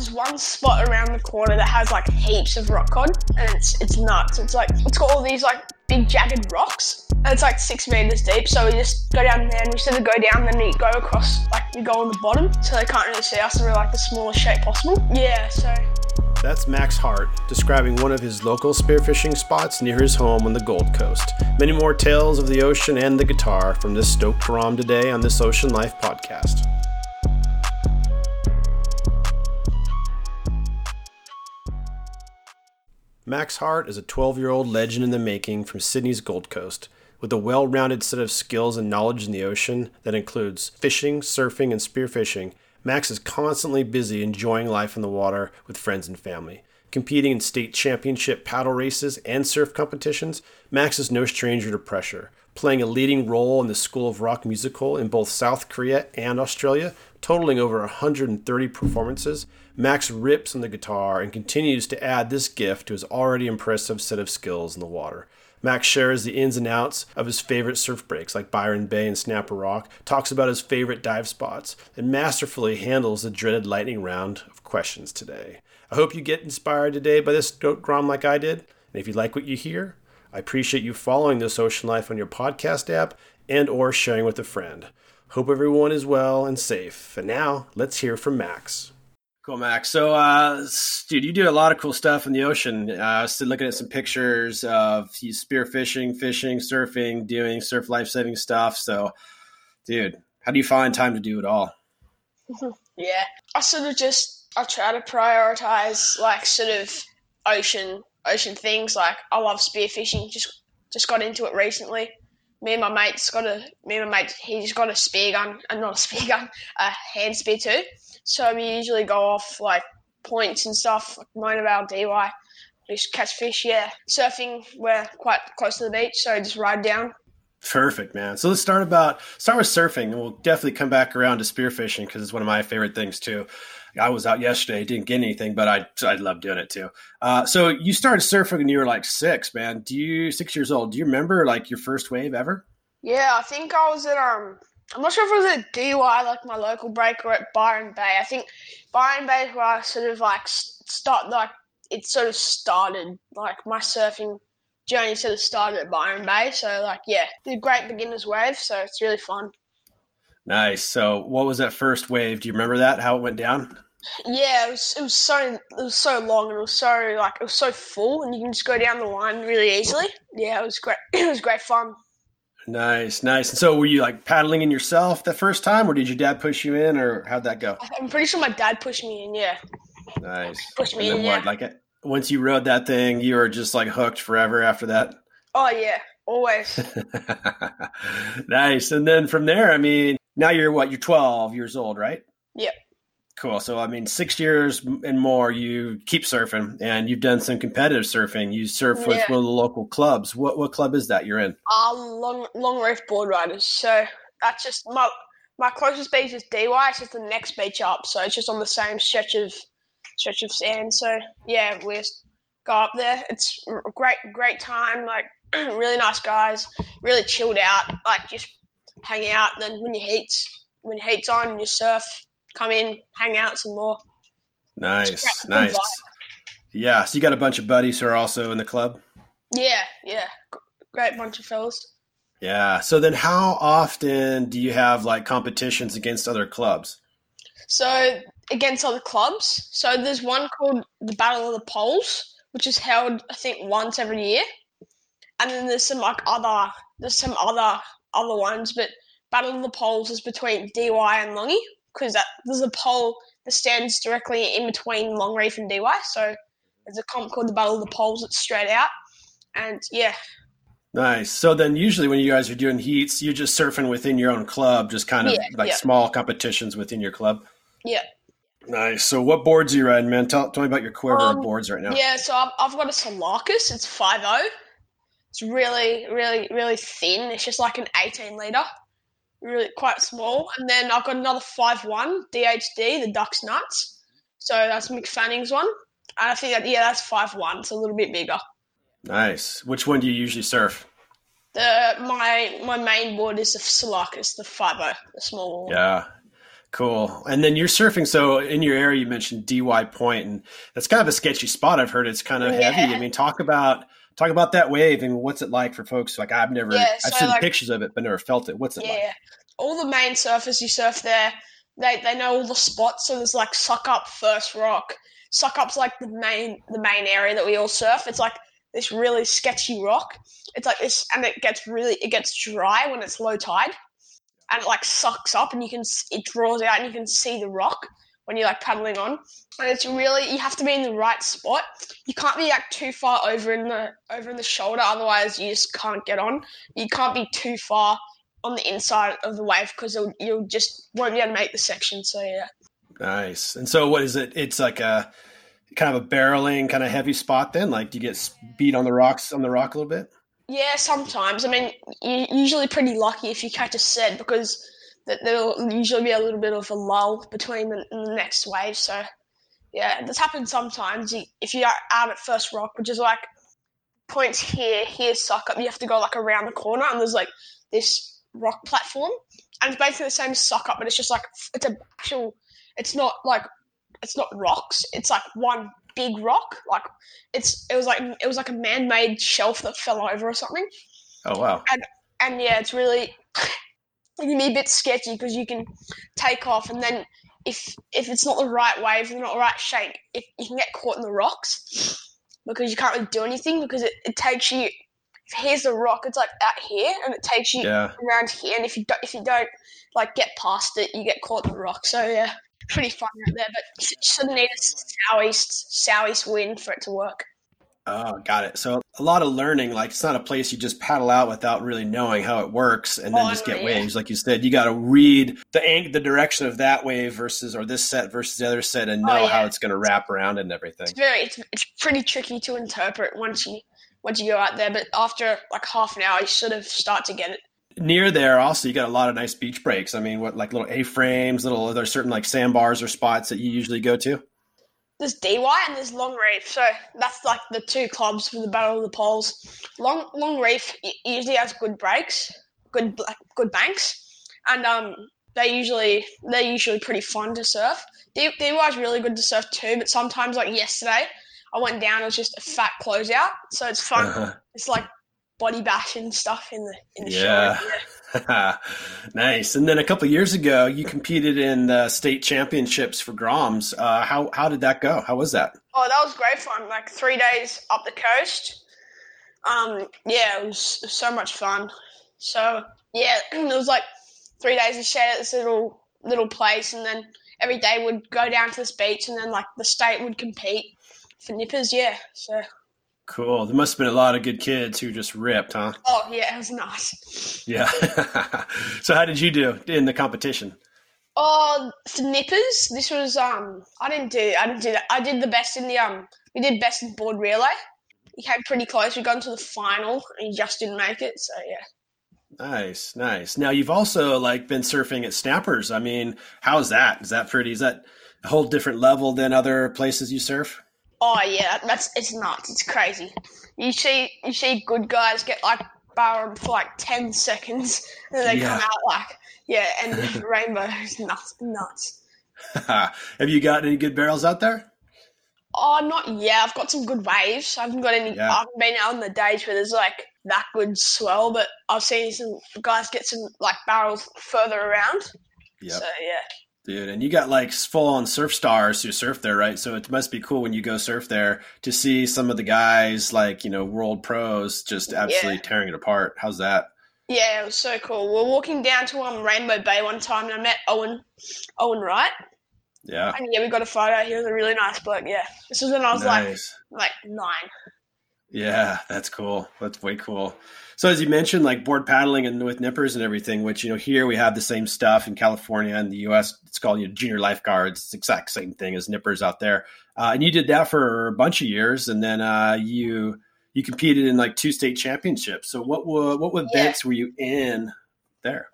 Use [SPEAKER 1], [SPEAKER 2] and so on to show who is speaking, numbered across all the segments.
[SPEAKER 1] there's one spot around the corner that has like heaps of rock cod, and it's it's nuts. It's like it's got all these like big jagged rocks, and it's like six meters deep. So we just go down there, and we sort of go down, then we go across, like we go on the bottom, so they can't really see us, and we're like the smallest shape possible. Yeah, so
[SPEAKER 2] That's Max Hart describing one of his local spearfishing spots near his home on the Gold Coast. Many more tales of the ocean and the guitar from this stoked grom today on this Ocean Life podcast. Max Hart is a 12 year old legend in the making from Sydney's Gold Coast, with a well rounded set of skills and knowledge in the ocean that includes fishing, surfing, and spearfishing. Max is constantly busy enjoying life in the water with friends and family. Competing in state championship paddle races and surf competitions, Max is no stranger to pressure. Playing a leading role in the School of Rock musical in both South Korea and Australia, totaling over 130 performances, Max rips on the guitar and continues to add this gift to his already impressive set of skills in the water. Max shares the ins and outs of his favorite surf breaks like Byron Bay and Snapper Rock, talks about his favorite dive spots, and masterfully handles the dreaded lightning round of questions today. I hope you get inspired today by this grom like I did. And if you like what you hear, I appreciate you following this ocean life on your podcast app and or sharing with a friend. Hope everyone is well and safe. And now let's hear from Max. Cool, Max. So, uh, dude, you do a lot of cool stuff in the ocean. Uh, I was looking at some pictures of you spear fishing, fishing, surfing, doing surf life saving stuff. So, dude, how do you find time to do it all?
[SPEAKER 1] yeah, I sort of just I try to prioritize like sort of ocean ocean things. Like I love spearfishing. Just just got into it recently. Me and my mate's got a me and my mate he just got a spear gun and not a spear gun, a hand spear too. So we usually go off like points and stuff, like Mona Vale, DY, just catch fish. Yeah, surfing we're quite close to the beach, so just ride down.
[SPEAKER 2] Perfect, man. So let's start about start with surfing, and we'll definitely come back around to spearfishing because it's one of my favorite things too. I was out yesterday, didn't get anything, but I I love doing it too. Uh, so you started surfing when you were like six, man. Do you six years old? Do you remember like your first wave ever?
[SPEAKER 1] Yeah, I think I was at um. I'm not sure if it was at DY, like my local break, or at Byron Bay. I think Byron Bay is where I sort of like start, like it sort of started, like my surfing journey sort of started at Byron Bay. So like, yeah, a great beginner's wave. So it's really fun.
[SPEAKER 2] Nice. So what was that first wave? Do you remember that? How it went down?
[SPEAKER 1] Yeah, it was. It was so. It was so long, and it was so like it was so full, and you can just go down the line really easily. Yeah, it was great. It was great fun.
[SPEAKER 2] Nice, nice. And so, were you like paddling in yourself the first time, or did your dad push you in, or how'd that go?
[SPEAKER 1] I'm pretty sure my dad pushed me in. Yeah.
[SPEAKER 2] Nice.
[SPEAKER 1] Pushed me in.
[SPEAKER 2] what?
[SPEAKER 1] Yeah.
[SPEAKER 2] Like it, once you rode that thing, you were just like hooked forever after that.
[SPEAKER 1] Oh yeah, always.
[SPEAKER 2] nice. And then from there, I mean, now you're what? You're 12 years old, right?
[SPEAKER 1] Yep.
[SPEAKER 2] Cool. So I mean, six years and more, you keep surfing, and you've done some competitive surfing. You surf with
[SPEAKER 1] Yeah.
[SPEAKER 2] one of the local clubs. What what club is that you're in?
[SPEAKER 1] Um, long long reef board riders. So that's just my my closest beach is DY. It's just the next beach up. So it's just on the same stretch of stretch of sand. So yeah, we just go up there. It's a great great time. Like really nice guys. Really chilled out. Like just hang out. And then when your heats when your heats on, you surf. Come in, hang out some more.
[SPEAKER 2] Nice, nice. Yeah. So you got a bunch of buddies who are also in the club.
[SPEAKER 1] Yeah, yeah. Great bunch of fellas.
[SPEAKER 2] Yeah. So then, how often do you have like competitions against other clubs?
[SPEAKER 1] So against other clubs. So there's one called the Battle of the Poles, which is held I think once every year. And then there's some like other there's some other other ones, but Battle of the Poles is between DY and Longy because there's a pole that stands directly in between Long Reef and DY. So there's a comp called the Battle of the Poles that's straight out. And yeah,
[SPEAKER 2] Nice. So then, usually when you guys are doing heats, you're just surfing within your own club, just kind of
[SPEAKER 1] Yeah,
[SPEAKER 2] like
[SPEAKER 1] yeah.
[SPEAKER 2] small competitions within your club.
[SPEAKER 1] yeah.
[SPEAKER 2] Nice. So, what boards are you riding, man? Tell, tell me about your quiver
[SPEAKER 1] Um,
[SPEAKER 2] of boards right now.
[SPEAKER 1] Yeah, so I've, I've got a Solarcus. It's 5.0. It's really, really, really thin. It's just like an 18 litre. Really quite small. And then I've got another 5.1 DHD, the Ducks Nuts. So that's Mick Fanning's one. And I think that, yeah, that's 5.1. It's a little bit bigger.
[SPEAKER 2] Nice. Which one do you usually surf?
[SPEAKER 1] The My my main board is the Solarcus, the 5.0, the small one.
[SPEAKER 2] Yeah. Cool. And then you're surfing. So in your area, you mentioned DY Point, and that's kind of a sketchy spot. I've heard it's kind of
[SPEAKER 1] Yeah.
[SPEAKER 2] heavy. I mean, talk about talk about that wave and what's it like for folks like I've never
[SPEAKER 1] Yeah,
[SPEAKER 2] I've
[SPEAKER 1] so,
[SPEAKER 2] seen
[SPEAKER 1] like-
[SPEAKER 2] pictures of it but never felt it. What's it
[SPEAKER 1] Yeah,
[SPEAKER 2] like?
[SPEAKER 1] all the main surfers you surf there, they they know all the spots. So there's like Suck Up, First Rock. Suck Up's like the main the main area that we all surf. It's like this really sketchy rock. It's like this, and it gets really it gets dry when it's low tide, and it like sucks up, and you can it draws out, and you can see the rock when you're like paddling on. And it's really you have to be in the right spot. You can't be like too far over in the over in the shoulder, otherwise you just can't get on. You can't be too far on the inside of the wave because you'll just won't be able to make the section. So yeah,
[SPEAKER 2] Nice. And so what is it? It's like a kind of a barreling kind of heavy spot then? Like do you get beat on the rocks on the rock a little bit?
[SPEAKER 1] yeah. Sometimes I mean, you're usually pretty lucky if you catch a set because th- there'll usually be a little bit of a lull between the, the next wave. So yeah, this happens sometimes. You, if you're out at first rock, which is like points here, here suck up, you have to go like around the corner, and there's like this rock platform, and it's basically the same as suck up, but it's just like it's a actual. It's not like it's not rocks. It's like one big rock. Like it's it was like it was like a man-made shelf that fell over or something.
[SPEAKER 2] Oh wow.
[SPEAKER 1] And And yeah, it's really it can be a bit sketchy because you can take off and then if if it's not the right wave, not the right shape, if you can get caught in the rocks because you can't really do anything because it, it takes you. Here's the rock. It's like out here, and it takes you
[SPEAKER 2] Yeah.
[SPEAKER 1] around here. And if you don't, if you don't like get past it, you get caught in the rock. So yeah, pretty fun out there. But you sort of need a southeast southeast wind for it to work.
[SPEAKER 2] Oh, got it. So a lot of learning, like it's not a place you just paddle out without really knowing how it works and then
[SPEAKER 1] Oh,
[SPEAKER 2] just get
[SPEAKER 1] yeah.
[SPEAKER 2] waves. Like you said, you got to read the ang- the direction of that wave versus or this set versus the other set and
[SPEAKER 1] Oh,
[SPEAKER 2] know
[SPEAKER 1] yeah.
[SPEAKER 2] how it's going to wrap around and everything.
[SPEAKER 1] It's very it's, it's pretty tricky to interpret once you once you go out there. But after like half an hour, you sort of start to get it.
[SPEAKER 2] Near there, also you got a lot of nice beach breaks. I mean, what like little A frames, little are there certain like sandbars or spots that you usually go to?
[SPEAKER 1] There's DY and there's Long Reef, so that's like the two clubs for the Battle of the Poles. Long Long Reef usually has good breaks, good like, good banks, and um they usually they're usually pretty fun to surf. D- DY is really good to surf too, but sometimes like yesterday, I went down. It was just a fat closeout, so it's fun.
[SPEAKER 2] Uh-huh.
[SPEAKER 1] It's like body bashing stuff in the in the
[SPEAKER 2] Yeah.
[SPEAKER 1] show. Yeah.
[SPEAKER 2] nice. And then a couple years ago, you competed in the state championships for Groms. Uh, how how did that go? How was that?
[SPEAKER 1] Oh, that was great fun. Like three days up the coast. Um, yeah, it was so much fun. So yeah, it was like three days we stayed at this little little place, and then every day would go down to this beach, and then like the state would compete for nippers. Yeah, so
[SPEAKER 2] Cool. There must have been a lot of good kids who just ripped, huh?
[SPEAKER 1] oh yeah, it was nice.
[SPEAKER 2] Yeah. so how did you do in the competition?
[SPEAKER 1] Oh, for nippers, this was um, I didn't do I didn't do that. I did the best in the um, we did best in board relay. We came pretty close. We got into the final, and he just didn't make it. So yeah.
[SPEAKER 2] Nice, nice. Now you've also like been surfing at Snappers. I mean, how's that? Is that pretty? Is that a whole different level than other places you surf?
[SPEAKER 1] Oh yeah, that's it's nuts. It's crazy. You see, you see good guys get like barred for like ten seconds, and then they
[SPEAKER 2] Yeah.
[SPEAKER 1] come out like yeah, and rainbow is nuts, nuts.
[SPEAKER 2] Have you got any good barrels out there?
[SPEAKER 1] Oh, not yeah. I've got some good waves. I haven't got any.
[SPEAKER 2] Yeah.
[SPEAKER 1] I haven't been out on the days where there's like that good swell, but I've seen some guys get some like barrels further around.
[SPEAKER 2] Yep.
[SPEAKER 1] So yeah.
[SPEAKER 2] Dude, and you got like full on surf stars who surf there, right? So it must be cool when you go surf there to see some of the guys like, you know, world pros just absolutely
[SPEAKER 1] Yeah.
[SPEAKER 2] tearing it apart. How's that?
[SPEAKER 1] Yeah, it was so cool. We were walking down to um Rainbow Bay one time, and I met Owen, Owen Wright,
[SPEAKER 2] Yeah.
[SPEAKER 1] and yeah, we got a photo. He was a really nice bloke. Yeah, this was when I was like like nine.
[SPEAKER 2] Yeah, that's cool. That's way cool. So as you mentioned, like board paddling and with nippers and everything, which you know here we have the same stuff in California and the U.S. It's called you know, junior lifeguards. It's the exact same thing as nippers out there. Uh, and you did that for a bunch of years, and then uh, you you competed in like two state championships. So what were what
[SPEAKER 1] Yeah.
[SPEAKER 2] events were you in there?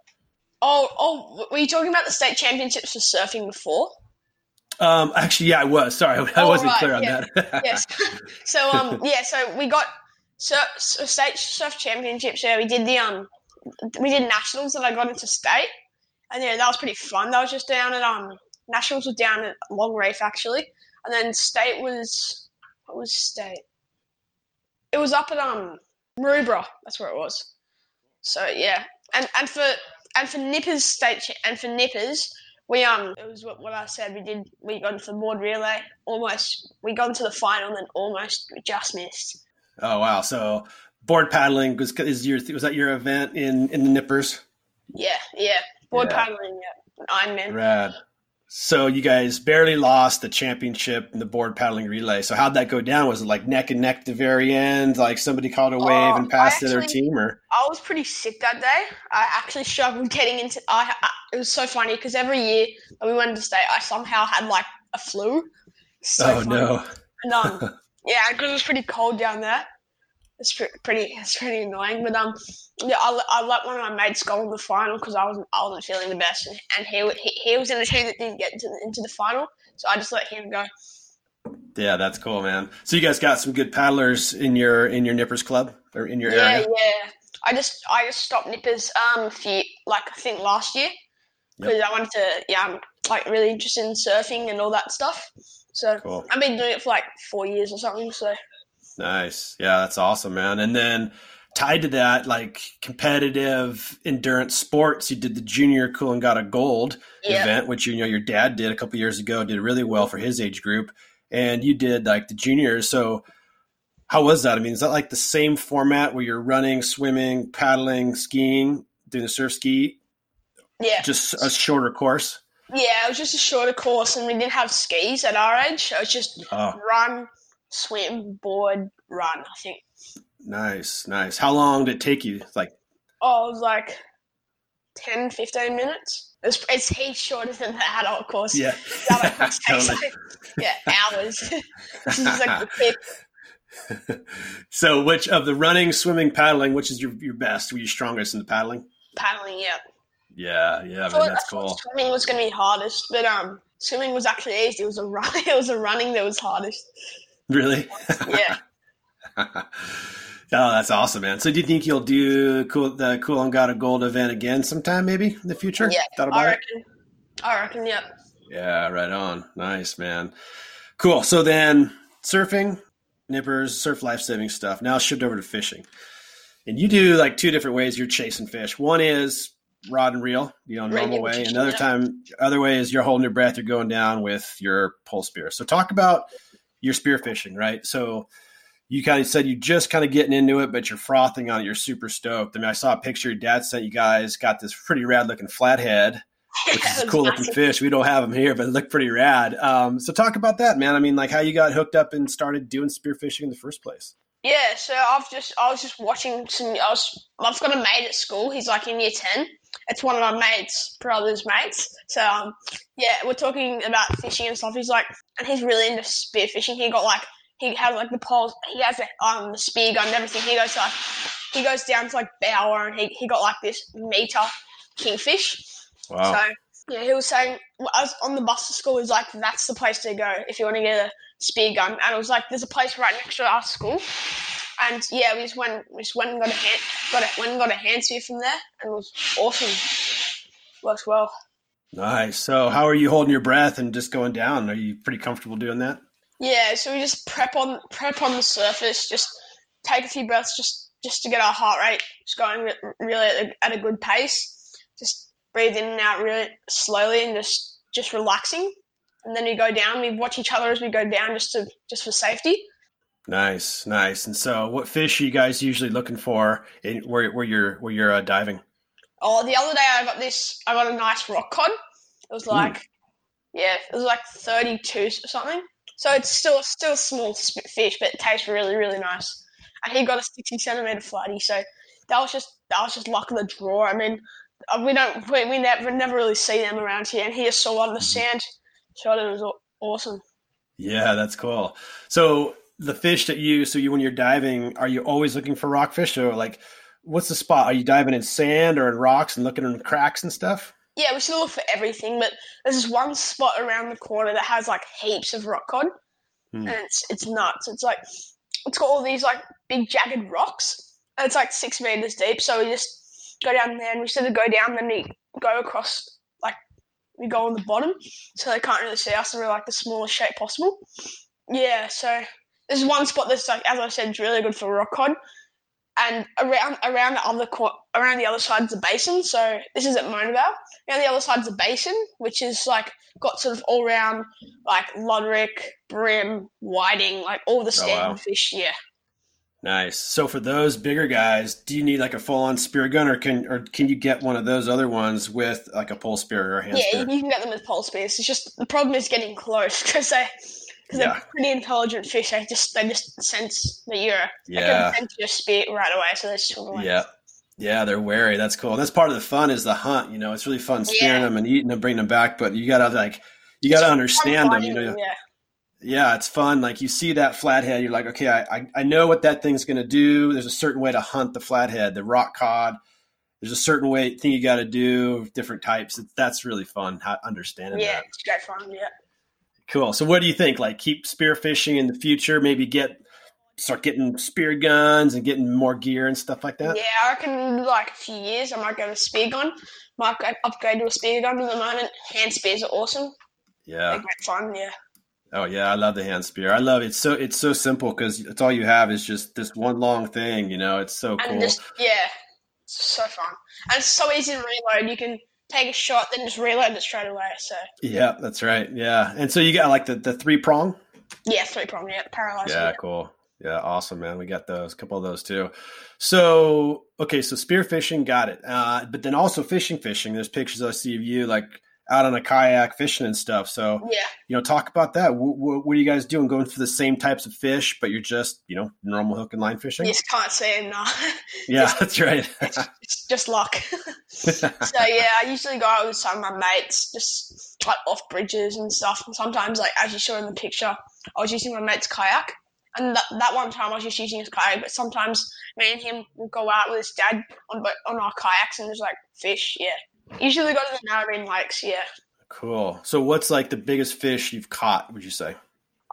[SPEAKER 1] Oh, oh, were you talking about the state championships for surfing before?
[SPEAKER 2] Um, actually, yeah, I was. Sorry, I
[SPEAKER 1] Oh,
[SPEAKER 2] wasn't
[SPEAKER 1] right,
[SPEAKER 2] clear on
[SPEAKER 1] yeah.
[SPEAKER 2] that.
[SPEAKER 1] yes. so um, yeah, so we got surf, state surf championships. Yeah, we did the um, we did nationals, and I got into state, and yeah, that was pretty fun. That was just down at um nationals was down at Long Reef actually, and then state was what was state? It was up at um Maroubra. That's where it was. So yeah, and and for and for Nippers state and for Nippers. We um, it was what, what I said. We did. We got into the board relay. Almost, we got into the final, and then almost just missed.
[SPEAKER 2] Oh wow! So board paddling was is your was that your event in in the Nippers?
[SPEAKER 1] Yeah, yeah. Board
[SPEAKER 2] Yeah.
[SPEAKER 1] paddling, yeah. Ironman.
[SPEAKER 2] Rad. So you guys barely lost the championship in the board paddling relay. So how'd that go down? Was it like neck and neck at the very end? Like somebody caught a wave
[SPEAKER 1] Oh,
[SPEAKER 2] and passed to their team, or
[SPEAKER 1] I was pretty sick that day. I actually struggled getting into. I, I it was so funny because every year that we went to state, I somehow had like a flu. So
[SPEAKER 2] oh
[SPEAKER 1] funny.
[SPEAKER 2] no,
[SPEAKER 1] um, yeah, because it was pretty cold down there. It's pre- pretty. It's pretty annoying. But um, yeah, I, I let one of my mates go in the final because I wasn't. I wasn't feeling the best, and, and he, he he was in the team that didn't get into the, into the final. So I just let him go.
[SPEAKER 2] yeah, that's cool, man. So you guys got some good paddlers in your in your Nippers club or in your
[SPEAKER 1] Yeah,
[SPEAKER 2] area.
[SPEAKER 1] yeah. I just I just stopped nippers um for like I think last year because I wanted to yeah I'm like really interested in surfing and all that stuff. So
[SPEAKER 2] Cool.
[SPEAKER 1] I've been doing it for like four years or something. So
[SPEAKER 2] Nice. Yeah, that's awesome, man. And then tied to that, like competitive endurance sports, you did the junior Coolangatta Gold
[SPEAKER 1] yeah,
[SPEAKER 2] event, which you know your dad did a couple years ago, did really well for his age group. And you did like the juniors. So how was that? I mean, is that like the same format where you're running, swimming, paddling, skiing, doing the surf ski,
[SPEAKER 1] yeah,
[SPEAKER 2] just a shorter course?
[SPEAKER 1] yeah. It was just a shorter course, and we didn't have skis at our age. So it was just
[SPEAKER 2] Oh,
[SPEAKER 1] run, swim, board, run. I think.
[SPEAKER 2] nice, nice. How long did it take you? Like,
[SPEAKER 1] Oh, it was like 10, 15 minutes. It's, it's heaps shorter than the adult course.
[SPEAKER 2] yeah.
[SPEAKER 1] The adult course takes
[SPEAKER 2] Totally.
[SPEAKER 1] like, yeah, hours. this is like the
[SPEAKER 2] so, which of the running, swimming, paddling, which is your, your best? Were you strongest in the paddling?
[SPEAKER 1] paddling. Yeah,
[SPEAKER 2] Yeah, yeah,
[SPEAKER 1] I
[SPEAKER 2] man, that's
[SPEAKER 1] I
[SPEAKER 2] cool.
[SPEAKER 1] Swimming was going to be hardest, but um, swimming was actually easy. It was a run. It was a running that was hardest.
[SPEAKER 2] Really?
[SPEAKER 1] Yeah,
[SPEAKER 2] oh, that's awesome, man. So, do you think you'll do cool the Coolangatta Gold event again sometime, maybe in the future?
[SPEAKER 1] yeah.
[SPEAKER 2] Thought
[SPEAKER 1] I
[SPEAKER 2] about it?
[SPEAKER 1] reckon. I reckon. Yeah.
[SPEAKER 2] Yeah, right on. Nice, man. Cool. So then, surfing, nippers, surf life saving stuff. Now shift over to fishing, and you do like two different ways you're chasing fish. One is rod and reel, you know, normal way. Another time, other way is you're holding your breath. You're going down with your pole spear. So talk about your spear fishing, right? So you kind of said you just kind of getting into it, but you're frothing on it. You're super stoked. I mean, I saw a picture your dad sent you guys. Got this pretty rad looking flathead which is a cool looking fish. We don't have them here, but it looked pretty rad. Um, so talk about that, man. I mean, like how you got hooked up and started doing spearfishing in the first place.
[SPEAKER 1] Yeah, so I've just I was just watching some. I was I've got a mate at school. He's like in year ten. It's one of my mates, brother's mates. So um, yeah, we're talking about fishing and stuff. He's like, and he's really into spear fishing. He got like he has like the poles. He has the, um the spear gun and everything. He goes to, like he goes down to like Bower and he he got like this meter kingfish.
[SPEAKER 2] Wow.
[SPEAKER 1] So yeah, he was saying I was on the bus to school. He's like, that's the place to go if you want to get a spear gun. And it was like, there's a place right next to our school. And yeah, we just went, we just went and got a hand, got a, went and got a hand spear from there, and it was awesome. Works well.
[SPEAKER 2] Nice. So how are you holding your breath and just going down? Are you pretty comfortable doing that?
[SPEAKER 1] Yeah, so we just prep on prep on the surface, just take a few breaths, just just to get our heart rate just going really at a, at a good pace. Just breathe in and out really slowly and just just relaxing. And then we go down. We watch each other as we go down, just to just for safety.
[SPEAKER 2] Nice, nice. And so, what fish are you guys usually looking for in, where where you're where you're uh, diving?
[SPEAKER 1] Oh, the other day I got this. I got a nice rock cod. It was like, yeah, it was like thirty-two or something. So it's still still a small fish, but it tastes really really nice. And he got a sixty centimeter flatty. So that was just that was just luck of the draw. I mean, uh, we don't we, we never never really see them around here, and he just saw on the sand. Shot it was awesome.
[SPEAKER 2] Yeah, that's cool. So the fish that you so you when you're diving, are you always looking for rockfish or like what's the spot? Are you diving in sand or in rocks and looking in cracks and stuff?
[SPEAKER 1] Yeah, we still look for everything, but there's this one spot around the corner that has like heaps of rock cod,
[SPEAKER 2] Hmm.
[SPEAKER 1] and it's it's nuts. It's like it's got all these like big jagged rocks, and it's like six meters deep. So we just go down there, and we sort of go down, then we go across like we go on the bottom, so they can't really see us, and we're like the smallest shape possible. Yeah, so there's one spot that's like, as I said, it's really good for rock cod, and around around the other around the other side is the basin. So this is at Mona Vale. Around the other side is the basin, which is like got sort of all round like luderick, bream, whiting, like all the oh, standard
[SPEAKER 2] Oh, wow.
[SPEAKER 1] fish. Yeah.
[SPEAKER 2] Nice. So for those bigger guys, do you need like a full-on spear gun, or can or can you get one of those other ones with like a pole spear or a hand
[SPEAKER 1] Yeah,
[SPEAKER 2] spear?
[SPEAKER 1] you, you can get them with pole spears. It's just the problem is getting close because they because
[SPEAKER 2] Yeah.
[SPEAKER 1] they're pretty intelligent fish. I just they just sense that you're
[SPEAKER 2] Yeah.
[SPEAKER 1] can sense your spear right away, so swim away.
[SPEAKER 2] Yeah. Yeah, they're wary. That's cool. And that's part of the fun is the hunt. You know, it's really fun spearing
[SPEAKER 1] Yeah.
[SPEAKER 2] them and eating them, bringing them back. But you gotta like, you gotta understand them. You know,
[SPEAKER 1] yeah.
[SPEAKER 2] yeah, it's fun. Like you see that flathead, you're like, okay, I, I, I know what that thing's gonna do. There's a certain way to hunt the flathead, the rock cod. There's a certain way thing you got to do, different types. It, that's really fun. How, understanding
[SPEAKER 1] Yeah,
[SPEAKER 2] that.
[SPEAKER 1] it's great fun. Yeah.
[SPEAKER 2] Cool. So, what do you think? Like, keep spearfishing in the future? Maybe get start getting spear guns and getting more gear and stuff like that.
[SPEAKER 1] Yeah, I reckon in like a few years I might go to spear gun. Might upgrade to a spear gun at the moment. Hand spears are awesome.
[SPEAKER 2] Yeah.
[SPEAKER 1] They're great fun. Yeah.
[SPEAKER 2] Oh yeah, I love the hand spear. I love it. It's so it's so simple because it's all you have is just this one long thing. You know, it's so
[SPEAKER 1] And
[SPEAKER 2] cool.
[SPEAKER 1] just yeah, it's so fun. And it's so easy to reload. You can take a shot, then just reload it straight away. So
[SPEAKER 2] yeah, that's right. Yeah, and so you got like the the three prong.
[SPEAKER 1] yeah, three prong. Yeah, paralyzed.
[SPEAKER 2] Yeah, cool. Yeah, awesome, man. We got those, a couple of those too. So, okay, so spear fishing, got it. Uh, but then also fishing, fishing. There's pictures I see of you like out on a kayak fishing and stuff. So,
[SPEAKER 1] Yeah.
[SPEAKER 2] you know, talk about that. W- w- what are you guys doing? Going for the same types of fish, but you're just, you know, normal hook and line fishing?
[SPEAKER 1] You just can't see it. No.
[SPEAKER 2] Yeah, that's right.
[SPEAKER 1] it's just luck. so yeah, I usually go out with some of my mates, just like off bridges and stuff. And sometimes, like as you saw in the picture, I was using my mate's kayak, and that, that one time I was just using his kayak. But sometimes me and him will go out with his dad on on our kayaks and there's like fish. Yeah, usually go to the Narrabeen lakes. Yeah,
[SPEAKER 2] cool. So, what's like the biggest fish you've caught, would you say?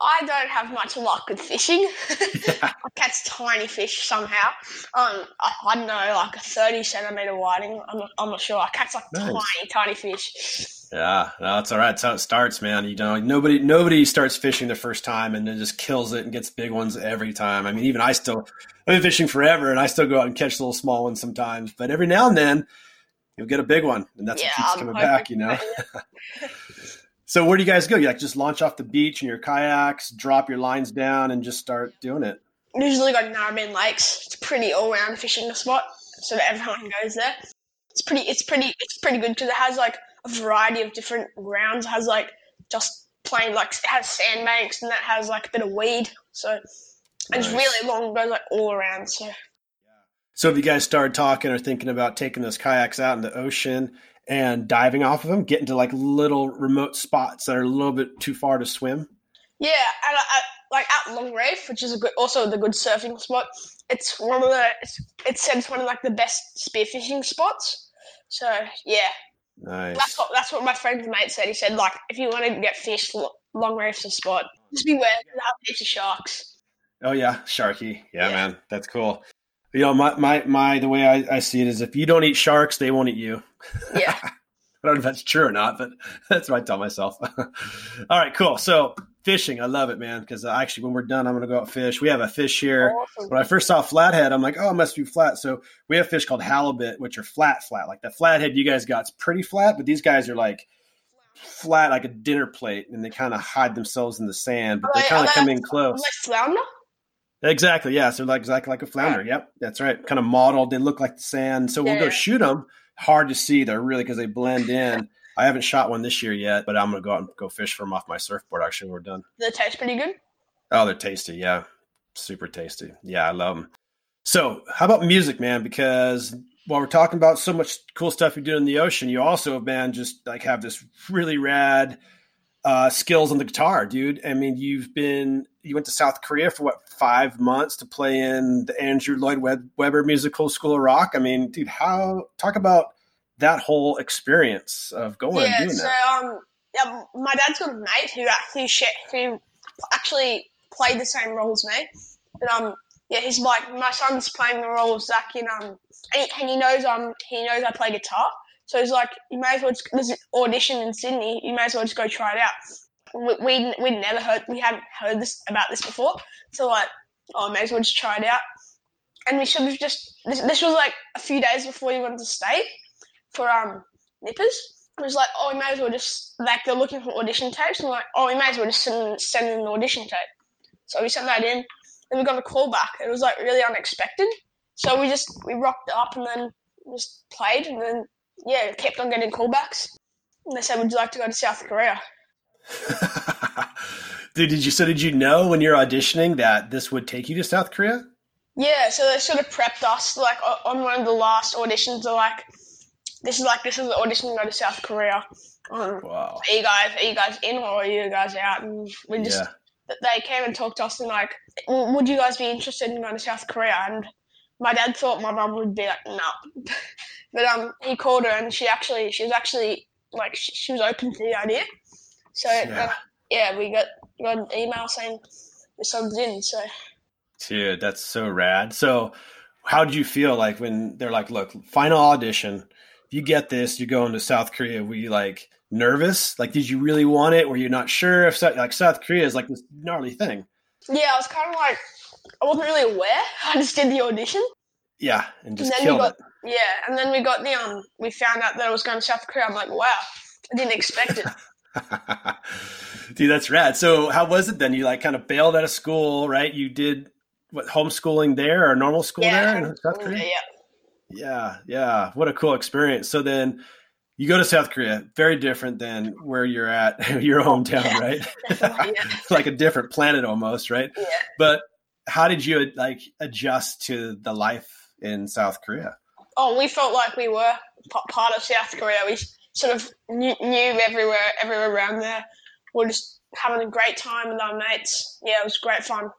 [SPEAKER 1] I don't have much luck with fishing. I catch tiny fish somehow. Um, I, I don't know, like a thirty centimeter whiting. I'm not, I'm not sure. I catch like
[SPEAKER 2] Nice.
[SPEAKER 1] tiny, tiny fish.
[SPEAKER 2] Yeah, no, that's all right. That's how it starts, man. You know, nobody nobody starts fishing the first time and then just kills it and gets big ones every time. I mean, even I still I've been fishing forever and I still go out and catch little small ones sometimes. But every now and then you'll get a big one, and that's
[SPEAKER 1] Yeah,
[SPEAKER 2] what keeps
[SPEAKER 1] I'm
[SPEAKER 2] coming back. You know. so where do you guys go? You like just launch off the beach in your kayaks, drop your lines down, and just start doing it.
[SPEAKER 1] Usually go to Narrabeen Lakes. It's a pretty all round fishing spot, so that everyone goes there. It's pretty. It's pretty. It's pretty good because it has like a variety of different grounds. It has like just plain like it has sandbanks and that has like a bit of weed. So it's
[SPEAKER 2] Nice.
[SPEAKER 1] really long. Goes like all around. So
[SPEAKER 2] So if you guys started talking or thinking about taking those kayaks out in the ocean and diving off of them, getting to like little remote spots that are a little bit too far to swim?
[SPEAKER 1] yeah, and like at Long Reef, which is a good, also the good surfing spot. It's one of the. It's, it's said it's one of like the best spearfishing spots. So yeah,
[SPEAKER 2] Nice.
[SPEAKER 1] That's what that's what my friend's mate said. He said like if you want to get fish, Lo- Long Reef's a spot. Just beware, they have heaps of sharks.
[SPEAKER 2] Oh yeah, Sharky. Yeah,
[SPEAKER 1] Yeah.
[SPEAKER 2] man, that's cool. You know, my my my the way I, I see it is if you don't eat sharks, they won't eat you.
[SPEAKER 1] Yeah,
[SPEAKER 2] I don't know if that's true or not, but that's what I tell myself. All right, cool. So fishing, I love it, man. Because uh, actually, when we're done, I'm gonna go out fish. We have a fish here.
[SPEAKER 1] awesome.
[SPEAKER 2] When I first saw flathead, I'm like, oh, it must be flat. So we have fish called halibut, which are flat, flat. Like the flathead you guys got's pretty flat, but these guys are like flat, like a dinner plate, and they kind of hide themselves in the sand, but they
[SPEAKER 1] they-
[SPEAKER 2] kind of come in close.
[SPEAKER 1] Like flounder.
[SPEAKER 2] Exactly. Yeah. So like exactly like a flounder. Yep. That's right. Kind of modeled. They look like the sand. So we'll
[SPEAKER 1] Yeah,
[SPEAKER 2] go
[SPEAKER 1] yeah.
[SPEAKER 2] shoot them. Hard to see. They're really because they blend in. I haven't shot one this year yet, but I'm gonna go out and go fish for them off my surfboard. Actually, we're done.
[SPEAKER 1] They taste pretty good.
[SPEAKER 2] Oh, they're tasty. Yeah, super tasty. Yeah, I love them. So, how about music, man? Because while we're talking about so much cool stuff you do in the ocean, you also, have man, just like have this really rad uh, skills on the guitar, dude. I mean, you've been you went to South Korea for what five months to play in the Andrew Lloyd Webber Musical School of Rock. I mean, dude, how talk about that whole experience of going
[SPEAKER 1] yeah.
[SPEAKER 2] doing
[SPEAKER 1] So
[SPEAKER 2] that?
[SPEAKER 1] um, yeah, my dad's got a mate who actually sh- who actually played the same role as me. And um, yeah, he's like my son's playing the role of Zack in um, and he, and he knows um he knows I play guitar. So he's like, you may as well just, there's an audition in Sydney. You may as well just go try it out. We we we'd never heard we hadn't heard this about this before. So like, oh, may as well just try it out. And we should have just this, this was like a few days before we went to state for um nippers. It was like, oh, we may as well just like they're looking for audition tapes, and like, oh, we may as well just send send in an audition tape. So we sent that in, and we got a call back. It was like really unexpected. So we just we rocked up and then just played, and then yeah, kept on getting callbacks. And they said, would you like to go to South Korea?
[SPEAKER 2] Dude, did you so did you know when you're auditioning that this would take you to South Korea?
[SPEAKER 1] Yeah, so they sort of prepped us like on one of the last auditions. They're like, "This is like this is the audition to go to South Korea. Um,
[SPEAKER 2] Wow.
[SPEAKER 1] are you guys are you guys in or are you guys out?" And we just
[SPEAKER 2] Yeah.
[SPEAKER 1] they came and talked to us and like, "Would you guys be interested in going to South Korea?" And my dad thought my mum would be like, "No," but um, he called her and she actually she was actually like she, she was open to the idea. So
[SPEAKER 2] Yeah.
[SPEAKER 1] uh, yeah, we got got an email saying your son's in. So
[SPEAKER 2] Dude, that's so rad. So, how did you feel like when they're like, "Look, final audition. If you get this, you're going to South Korea." Were you like nervous? Like, did you really want it? Were you not sure if like South Korea is like this gnarly thing?
[SPEAKER 1] yeah, I was kind of like I wasn't really aware. I just did the audition.
[SPEAKER 2] Yeah, and just
[SPEAKER 1] And then we got-
[SPEAKER 2] it.
[SPEAKER 1] Yeah, and then we got the um we found out that I was going to South Korea. I'm like, wow, I didn't expect it.
[SPEAKER 2] Dude, that's rad. So, how was it then? You like kind of bailed out of school, right? You did what homeschooling there or normal school
[SPEAKER 1] yeah,
[SPEAKER 2] there in South Korea?
[SPEAKER 1] yeah,
[SPEAKER 2] Yeah, yeah. What a cool experience. So then you go to South Korea, very different than where you're at, your hometown,
[SPEAKER 1] Yeah,
[SPEAKER 2] right?
[SPEAKER 1] yeah.
[SPEAKER 2] like a different planet almost, right?
[SPEAKER 1] Yeah.
[SPEAKER 2] But how did you like adjust to the life in South Korea?
[SPEAKER 1] Oh, we felt like we were part of South Korea. We sort of knew, knew everywhere, everywhere around there. We are just having a great time with our mates. Yeah, it was great fun.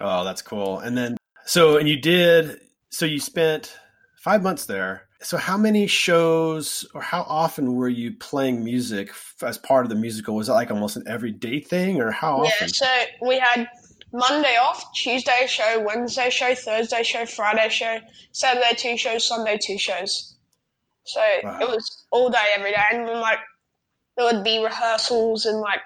[SPEAKER 2] Oh, that's cool. And then so and you did so you spent 5 months there. So how many shows or how often were you playing music as part of the musical? Was it like almost an everyday thing or how often?
[SPEAKER 1] Yeah, so we had Monday off, Tuesday show, Wednesday show, Thursday show, Friday show, Saturday two shows, Sunday two shows. So
[SPEAKER 2] Wow.
[SPEAKER 1] it was all day, every day, and then like there would be rehearsals and like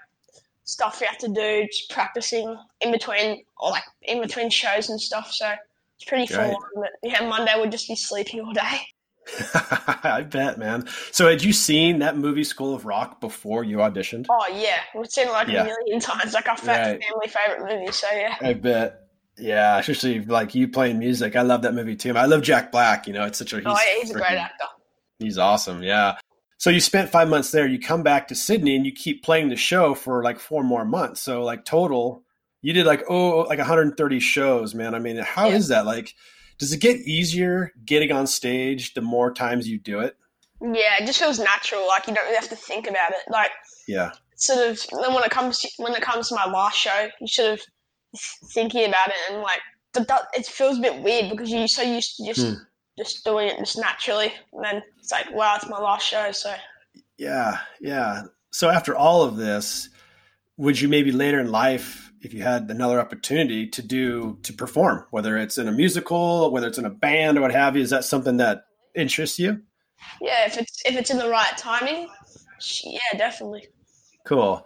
[SPEAKER 1] stuff we had to do, just practicing in between, or like in between shows and stuff. So it's pretty full on. But yeah, Monday would just be sleeping all day.
[SPEAKER 2] I bet, man. So had you seen that movie School of Rock before you auditioned?
[SPEAKER 1] Oh yeah, we've seen it like
[SPEAKER 2] Yeah.
[SPEAKER 1] a million times. Like our
[SPEAKER 2] Right.
[SPEAKER 1] family favorite movie. So yeah.
[SPEAKER 2] I bet. Yeah, especially like you playing music. I love that movie too. I love Jack Black. You know, it's such a he's,
[SPEAKER 1] oh yeah, he's a great actor.
[SPEAKER 2] He's awesome. Yeah. So you spent five months there. You come back to Sydney and you keep playing the show for like four more months. So like total, you did like oh like 130 shows, man. I mean, how is
[SPEAKER 1] Yeah.
[SPEAKER 2] that? Like, does it get easier getting on stage the more times you do it?
[SPEAKER 1] Yeah, it just feels natural. Like you don't really have to think about it. Like
[SPEAKER 2] Yeah.
[SPEAKER 1] sort of then when it comes to, when it comes to my last show, you sort of thinking about it and like th- that, it feels a bit weird because you're so used to just
[SPEAKER 2] Hmm.
[SPEAKER 1] just doing it just naturally, and then it's like wow, it's my last show. So
[SPEAKER 2] Yeah, yeah. So after all of this, would you maybe later in life, if you had another opportunity to do to perform, whether it's in a musical, whether it's in a band or what have you, is that something that interests you?
[SPEAKER 1] yeah, if it's if it's in the right timing, yeah, definitely.
[SPEAKER 2] Cool.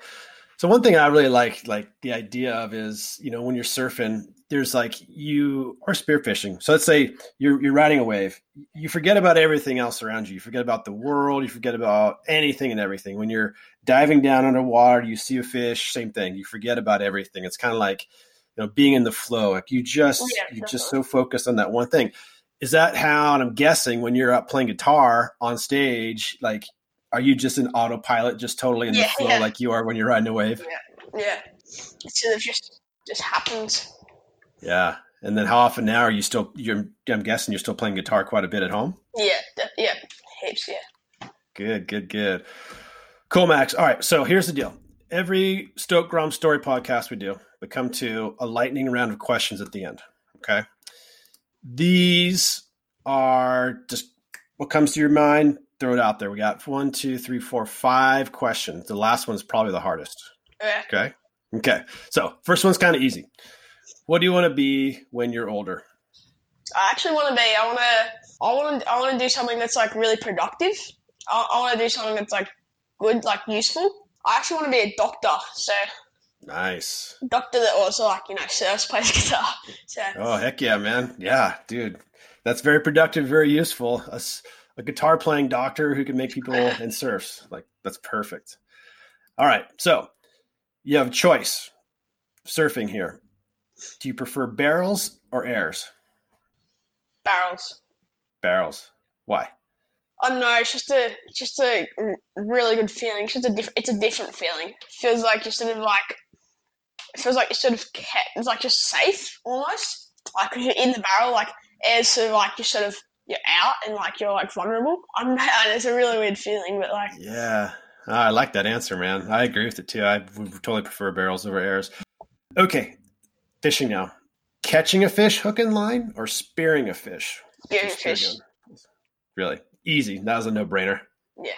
[SPEAKER 2] So one thing I really like, like the idea of is, you know, when you're surfing, there's like you or spearfishing. So let's say you're you're riding a wave. You forget about everything else around you. You forget about the world. You forget about anything and everything. When you're diving down underwater, you see a fish. Same thing. You forget about everything. It's kind of like, you know, being in the flow. Like you just oh,
[SPEAKER 1] Yeah,
[SPEAKER 2] you're just so focused on that one thing. Is that how? And I'm guessing when you're up playing guitar on stage, like are you just an autopilot, just totally in the flow
[SPEAKER 1] yeah.
[SPEAKER 2] like you are when you're riding a wave?
[SPEAKER 1] Yeah, it sort of just just happens.
[SPEAKER 2] Yeah. And then how often now are you still? You're, I'm guessing you're still playing guitar quite a bit at home.
[SPEAKER 1] Yeah, yeah, heaps. Yeah.
[SPEAKER 2] Good, good, good. Cool, Max. All right. So here's the deal. Every Stoke Grom story podcast we do, we come to a lightning round of questions at the end. Okay. These are just what comes to your mind. Throw it out there. We got one, two, three, four, five questions. The last one's probably the hardest.
[SPEAKER 1] Yeah.
[SPEAKER 2] Okay. Okay. So first one's kind of easy. What do you want to be when you're older?
[SPEAKER 1] I actually want to be. I want to. I want to. I want to do something that's like really productive. I, I want to do something that's like good, like useful. I actually want to be a doctor, so
[SPEAKER 2] Nice.
[SPEAKER 1] doctor that also like you know surfs, plays guitar. So
[SPEAKER 2] Oh heck yeah, man. Yeah, dude. That's very productive, very useful. A guitar playing doctor who can make people and surfs. Like that's perfect. All right. So you have a choice. Surfing here. Do you prefer barrels or airs?
[SPEAKER 1] barrels.
[SPEAKER 2] Barrels. Why?
[SPEAKER 1] I don't know. It's just a just a really good feeling. It's just a diff- it's a different feeling. It feels like you're sort of like it feels like you're sort of kept. It's like you're safe almost. Like you're in the barrel, like air's sort of like you're sort of you're out and like you're like vulnerable. I'm and it's a really weird feeling, but like
[SPEAKER 2] Yeah. Ah, I like that answer, man. I agree with it too. I would totally prefer barrels over airs. Okay. Fishing now. Catching a fish hook and line or spearing a fish?
[SPEAKER 1] spearing fish.
[SPEAKER 2] Really? Easy. That was a no brainer.
[SPEAKER 1] Yeah.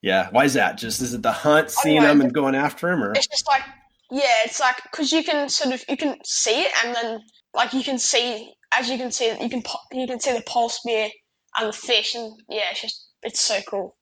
[SPEAKER 2] Yeah. Why is that? Just is it the hunt, seeing them and going after them, or
[SPEAKER 1] It's just like yeah, it's like because you can sort of you can see it and then like you can see as you can see you can you can see the pole spear and the fish and yeah, it's just it's so cool.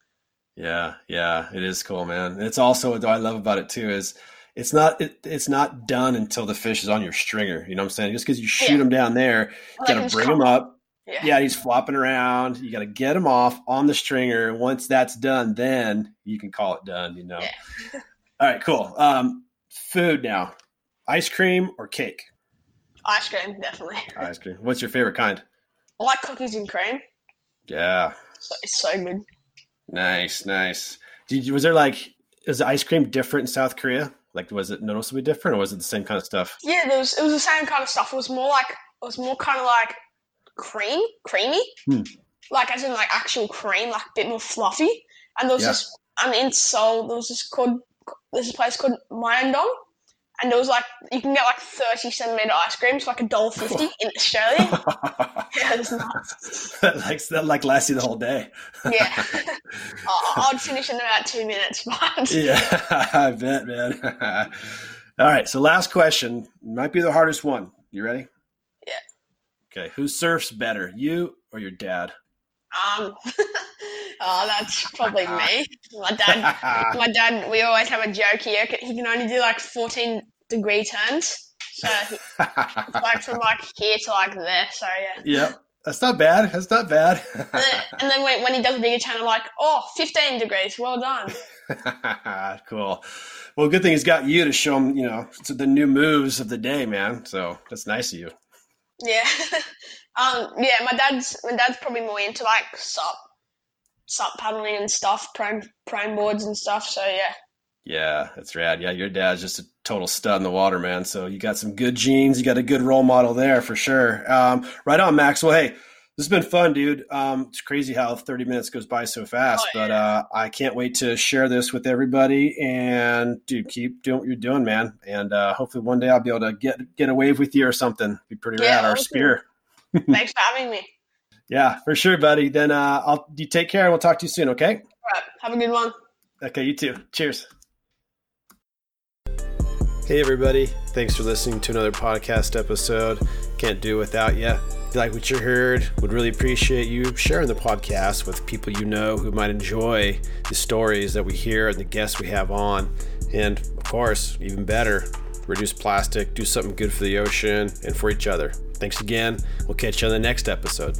[SPEAKER 2] yeah, yeah, it is cool, man. It's also what I love about it too is it's not it, it's not done until the fish is on your stringer. You know what I'm saying? Just because you shoot
[SPEAKER 1] Yeah.
[SPEAKER 2] them down there, you got to bring them up.
[SPEAKER 1] Yeah.
[SPEAKER 2] Yeah, he's flopping around. You got to get him off on the stringer. Once that's done, then you can call it done. You know.
[SPEAKER 1] Yeah.
[SPEAKER 2] All right, cool. Um, food now: ice cream or cake?
[SPEAKER 1] Ice cream, definitely.
[SPEAKER 2] Ice cream. What's your favorite kind?
[SPEAKER 1] I like cookies and cream.
[SPEAKER 2] Yeah,
[SPEAKER 1] So it's so good.
[SPEAKER 2] nice, nice. Did you, was there like is the ice cream different in South Korea? Like, was it noticeably different, or was it the same kind of stuff?
[SPEAKER 1] Yeah, there was it was the same kind of stuff. It was more like it was more kind of like cream, creamy,
[SPEAKER 2] Hmm.
[SPEAKER 1] like as in like actual cream, like a bit more fluffy. And there was
[SPEAKER 2] Yeah.
[SPEAKER 1] this, and in Seoul there was this called there's a place called Myeongdong, and there was like you can get like thirty centimeter ice creams for like a dollar fifty in Australia. Yeah, it was nuts.
[SPEAKER 2] that like that like lasts you the whole day.
[SPEAKER 1] Yeah, I- I'd finish in about two minutes, but
[SPEAKER 2] Yeah, I bet, man. All right, so last question might be the hardest one. You ready?
[SPEAKER 1] Yeah.
[SPEAKER 2] Okay, who surfs better, you or your dad?
[SPEAKER 1] Um, oh, that's probably me. My dad, my dad. We always have a joke here. He can only do like fourteen degree turns, so he, like from like here to like there. So yeah.
[SPEAKER 2] yep, that's not bad. That's not bad.
[SPEAKER 1] And then, and then when, when he does a bigger turn, I'm like, oh, 15 degrees. Well done.
[SPEAKER 2] cool. Well, good thing he's got you to show him, you know, to the new moves of the day, man. So that's nice of you.
[SPEAKER 1] Yeah. um. Yeah. My dad's my dad's probably more into like sup, sup paddling and stuff, prone prone boards and stuff. So yeah.
[SPEAKER 2] Yeah, that's rad. Yeah, your dad's just a total stud in the water, man. So you got some good genes. You got a good role model there for sure. Um, right on, Max. Well, hey, this has been fun, dude. Um, it's crazy how 30 minutes goes by so fast,
[SPEAKER 1] Oh,
[SPEAKER 2] but
[SPEAKER 1] yeah.
[SPEAKER 2] uh, I can't wait to share this with everybody. And dude, keep doing what you're doing, man. And uh, hopefully one day I'll be able to get get a wave with you or something. Be pretty
[SPEAKER 1] Yeah,
[SPEAKER 2] rad. Our spear.
[SPEAKER 1] Thanks for having me.
[SPEAKER 2] Yeah, for sure, buddy. Then uh, I'll you take care. and We'll talk to you soon. Okay.
[SPEAKER 1] All right. Have a good one.
[SPEAKER 2] Okay, you too. Cheers. Hey, everybody. Thanks for listening to another podcast episode. Can't do it without you. If you like what you heard, would really appreciate you sharing the podcast with people you know who might enjoy the stories that we hear and the guests we have on. And of course, even better, reduce plastic, do something good for the ocean and for each other. Thanks again. We'll catch you on the next episode.